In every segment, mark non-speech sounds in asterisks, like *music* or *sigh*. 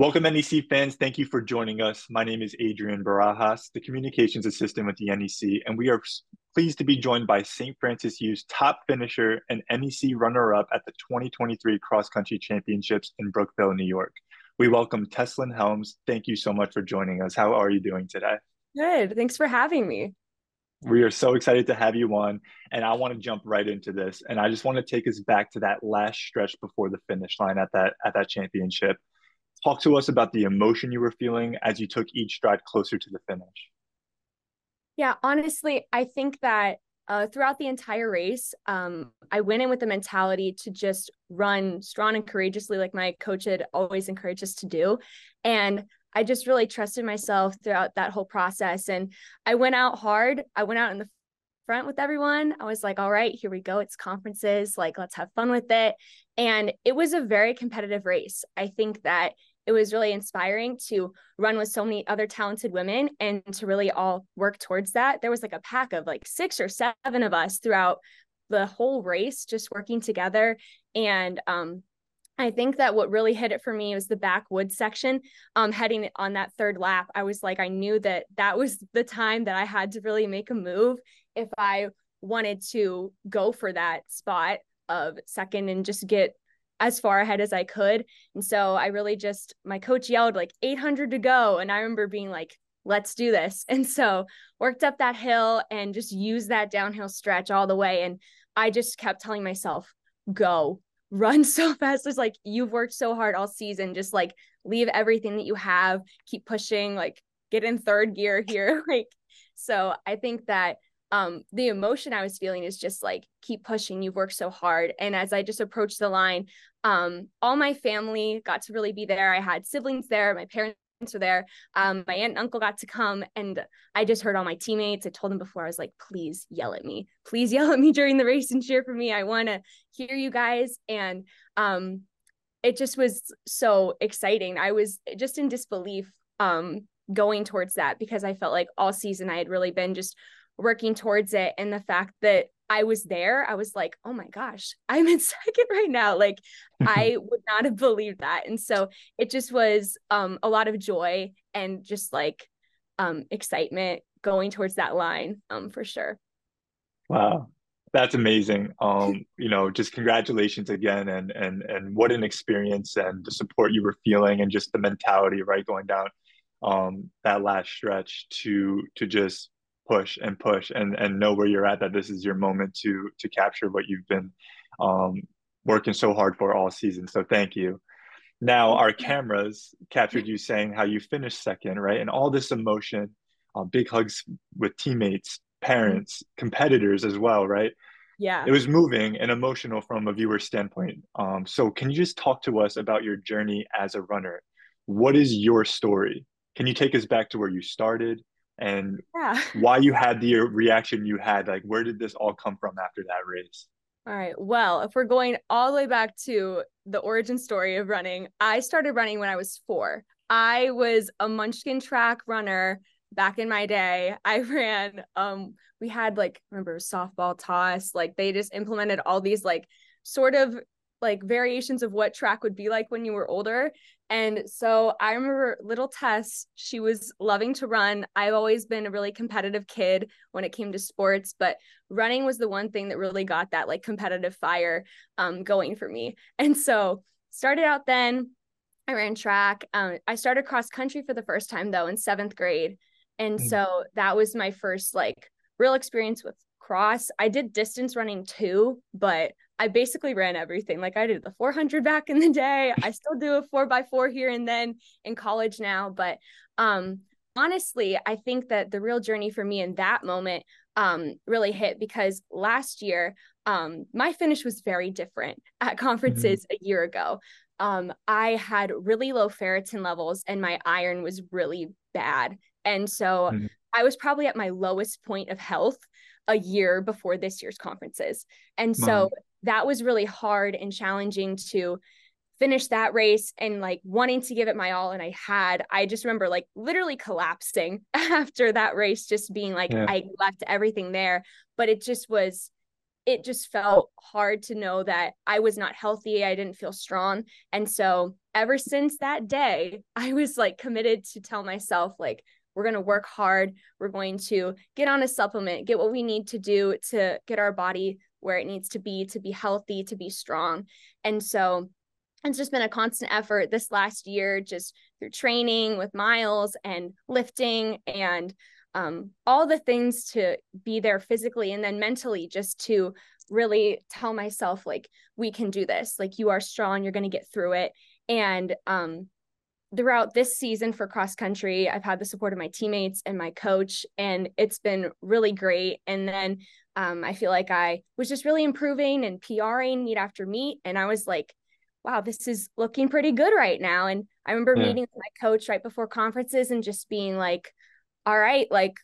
Welcome, NEC fans. Thank you for joining us. My name is Adrian Barajas, the communications assistant with the NEC, and we are pleased to be joined by St. Francis U's top finisher and NEC runner up at the 2023 Cross Country Championships in Brookville, New York. We welcome Tesslyn Helms. Thank you so much for joining us. How are you doing today? Good. Thanks for having me. We are so excited to have you on, and I want to jump right into this. And I just want to take us back to that last stretch before the finish line at that at that championship. Talk to us about the emotion you were feeling as you took each stride closer to the finish. Yeah, honestly, I think that uh, throughout the entire race, um, I went in with the mentality to just run strong and courageously, like my coach had always encouraged us to do. And I just really trusted myself throughout that whole process. And I went out hard. I went out in the front with everyone. I was like, all right, here we go. It's conferences. Like, let's have fun with it. And it was a very competitive race. I think that it was really inspiring to run with so many other talented women and to really all work towards that. There was like a pack of like six or seven of us throughout the whole race, just working together. And um, I think that what really hit it for me was the backwoods section. Um, heading on that third lap, I was like, I knew that that was the time that I had to really make a move if I wanted to go for that spot of second and just get as far ahead as I could. And so I really just, my coach yelled like 800 to go. And I remember being like, let's do this. *laughs* And so worked up that hill and just used that downhill stretch all the way. And I just kept telling myself, go, *laughs* run so fast. It's like, you've worked so hard all season. Just like leave everything that you have, keep pushing, like get in third gear here. *laughs* like, so I think that um the emotion i was feeling is just like keep pushing you've worked so hard and as i just approached the line um, all my family got to really be there. I had siblings there, my parents were there. Um, my aunt and uncle got to come, and I just heard all my teammates. I told them before, I was like, please yell at me. Please *laughs* yell at me during the race and cheer for me. I want to hear you guys. And um, it just was so exciting. I was just in disbelief um, going towards that because I felt like all season I had really been just working towards it. And the fact that I was there, I was like, oh my gosh, I'm in *laughs* second right now. Like *laughs* I would not have believed that. And so it just was um, a lot of joy and just like um, excitement going towards that line um, for sure. Wow. That's amazing. *laughs* Um, you know, just congratulations again and and and what an experience and the support you were feeling and just the mentality, right, going down um that last stretch to to just push and push and and know where you're at that this is your moment to to capture what you've been um, working so hard for all season. So thank you. Now our cameras captured you saying how you finished second right? And all this emotion uh, big hugs with teammates parents competitors as well right? Yeah. It was moving and emotional from a viewer standpoint. Um, so can you just talk to us about your journey as a runner? What is your story? Can you take us back to where you started and yeah. why you had the reaction you had. Like, where did this all come from after that race? All right. Well, if we're going all the way back to the origin story of running, I started running when I was four. I was a munchkin track runner back in my day. I *laughs* ran, um, we had like, remember softball toss, like they just implemented all these like sort of like variations of what track would be like when you were older. And so I remember little Tess, she was loving to run. I've always been a really competitive kid when it came to sports, but running was the one thing that really got that like competitive fire um, going for me. And so started out then, I ran track. Um, I started cross country for the first time though in seventh grade. And mm. so that was my first like real experience with cross. I did distance running too, but I basically ran everything. Like I did the 400 back in the day. I still do a four by four here and then in college now. But um, honestly, I think that the real journey for me in that moment um, really hit because last year, um, my finish was very different at conferences mm-hmm. a year ago. Um, I had really low ferritin levels and my iron was really bad. And so mm-hmm. I was probably at my lowest point of health a year before this year's conferences. And wow. so that was really hard and challenging to finish that race and like wanting to give it my all and I had I just remember like literally collapsing *laughs* after that race just being like yeah. I left everything there but it just was it just felt hard to know that I was not healthy. I didn't feel strong. And so ever since that day, *laughs* I was like committed to tell myself, like, we're going to work hard. We're going to get on a supplement, get what we need to do to get our body where it needs to be, to be healthy, to be strong. And so it's just been a constant effort this last year, just through training with miles and lifting and um, all the things to be there physically and then mentally, just to really tell myself, like, we can do this. Like, you are strong, you're going to get through it. And um, throughout this season for cross country, I've had the support of my teammates and my coach, and it's been really great. And then um, I feel like I was just really improving and PRing meet after meet. And I was like, wow, this is looking pretty good right now. And I remember yeah. meeting with my coach right before conferences and just being like, all right, like,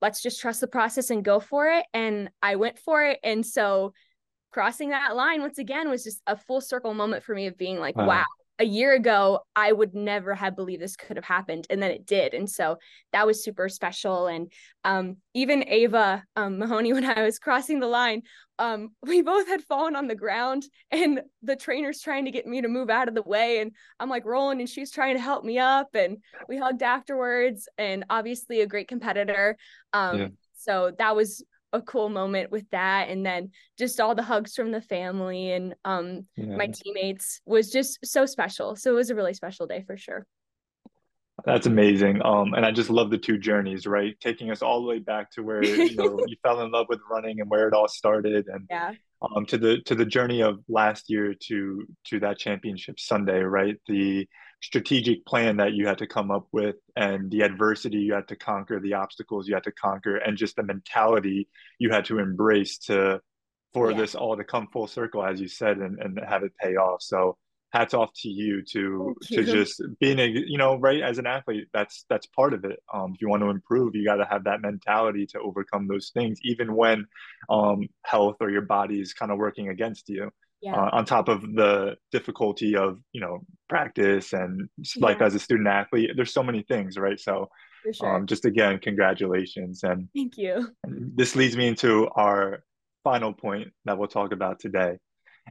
let's just trust the process and go for it. And I went for it. And so crossing that line once again was just a full circle moment for me of being like, wow, wow a year ago, I would never have believed this could have happened. And then it did. And so that was super special. And um, even Ava um, *laughs* Mahoney, when I was crossing the line, um, *laughs* we both had fallen on the ground and the trainer's trying to get me to move out of the way. And I'm like rolling and she's trying to help me up. And we hugged afterwards and obviously a great competitor. Um, yeah. So that was a cool moment with that. And then just all the hugs from the family and um yeah. my teammates was just so special. So it was a really special day for sure. That's amazing. Um and i just love the two journeys right? Taking us all the way back to where you know *laughs* you fell in love with running and where it all started and yeah. um to the to the journey of last year to to that championship sunday right? The strategic plan that you had to come up with and the adversity you had to conquer the obstacles you had to conquer and just the mentality you had to embrace to for yeah. this all to come full circle as you said and, and have it pay off so hats off to you to you. to just being a you know right as an athlete that's that's part of it um if you want to improve you got to have that mentality to overcome those things even when um health or your body is kind of working against you yeah. uh, on top of the difficulty of you know practice and like yeah. as a student athlete there's so many things right so sure. um, just again congratulations and thank you this leads me into our final point that we'll talk about today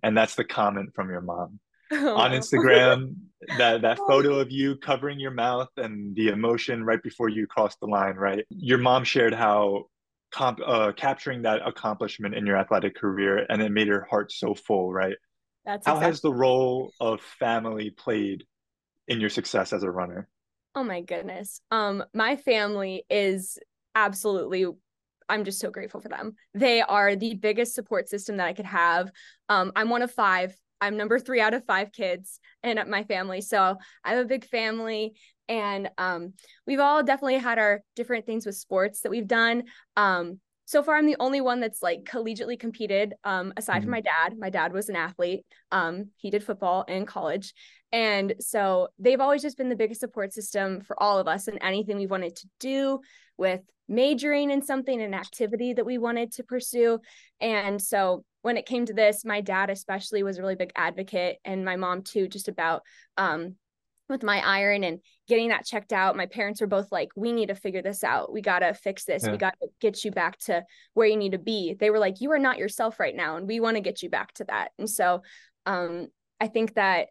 and that's the comment from your mom oh. on instagram *laughs* that that photo of you covering your mouth and the emotion right before you crossed the line right your mom shared how comp, uh, capturing that accomplishment in your athletic career and it made your heart so full, right? That's how exactly. has the role of family played in your success as a runner? Oh my goodness. Um, my family is absolutely I'm just so grateful for them. They are the biggest support system that I could have. Um, I'm one of five. I'm number three out of five kids in my family. So I have a big family and um, we've all definitely had our different things with sports that we've done. Um, so far, I'm the only one that's like collegiately competed. Um, aside mm-hmm. from my dad, my dad was an athlete. Um, he did football in college, and so they've always just been the biggest support system for all of us and anything we wanted to do with majoring in something, an activity that we wanted to pursue. And so when it came to this, my dad especially was a really big advocate, and my mom too, just about um, with my iron and getting that checked out. My parents were both like we need to figure this out. We got to fix this. Yeah. we got to get you back to where you need to be. They were like you are not yourself right now and we want to get you back to that. And so um i think that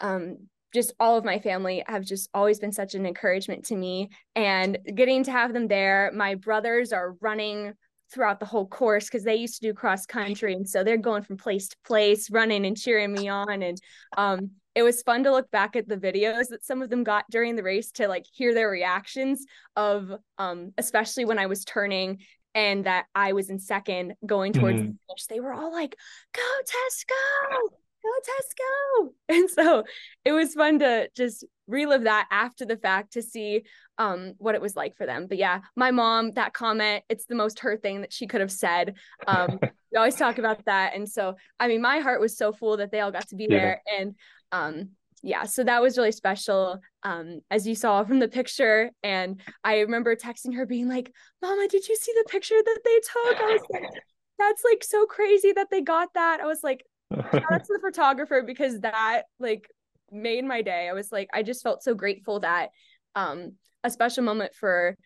um just all of my family have just always been such an encouragement to me and getting to have them there. My brothers are running throughout the whole course because they used to do cross country and so they're going from place to place running and cheering me on and um it was fun to look back at the videos that some of them got during the race to like hear their reactions of um especially when I was turning and that I was in second going towards mm-hmm. the finish. They were all like, "Go Tesco! Go Tesco!" *laughs* And so it was fun to just relive that after the fact to see um what it was like for them. But yeah, my mom, that comment, it's the most her thing that she could have said. Um *laughs* we always talk about that. And so I mean my heart was so full that they all got to be yeah. there. And um yeah so that was really special um as you saw from the picture and i remember texting her being like mama did you see the picture that they took i was like *laughs* that's like so crazy that they got that i was like that's the photographer because that like made my day. I was like i just felt so grateful that um a special moment for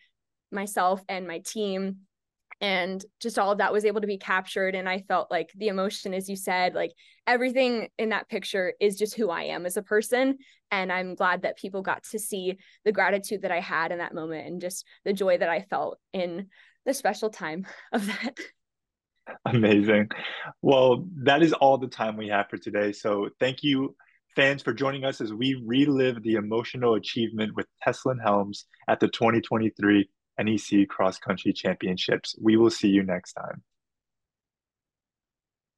myself and my team and just all of that was able to be captured. And i felt like the emotion as you said like everything in that picture is just who i am as a person. And i'm glad that people got to see the gratitude that i had in that moment and just the joy that i felt in the special time *laughs* of that *laughs* amazing well that is all the time we have for today so thank you fans for joining us as we relive the emotional achievement with Tesslyn Helms at the 2023 NEC Cross Country Championships. We will see you next time.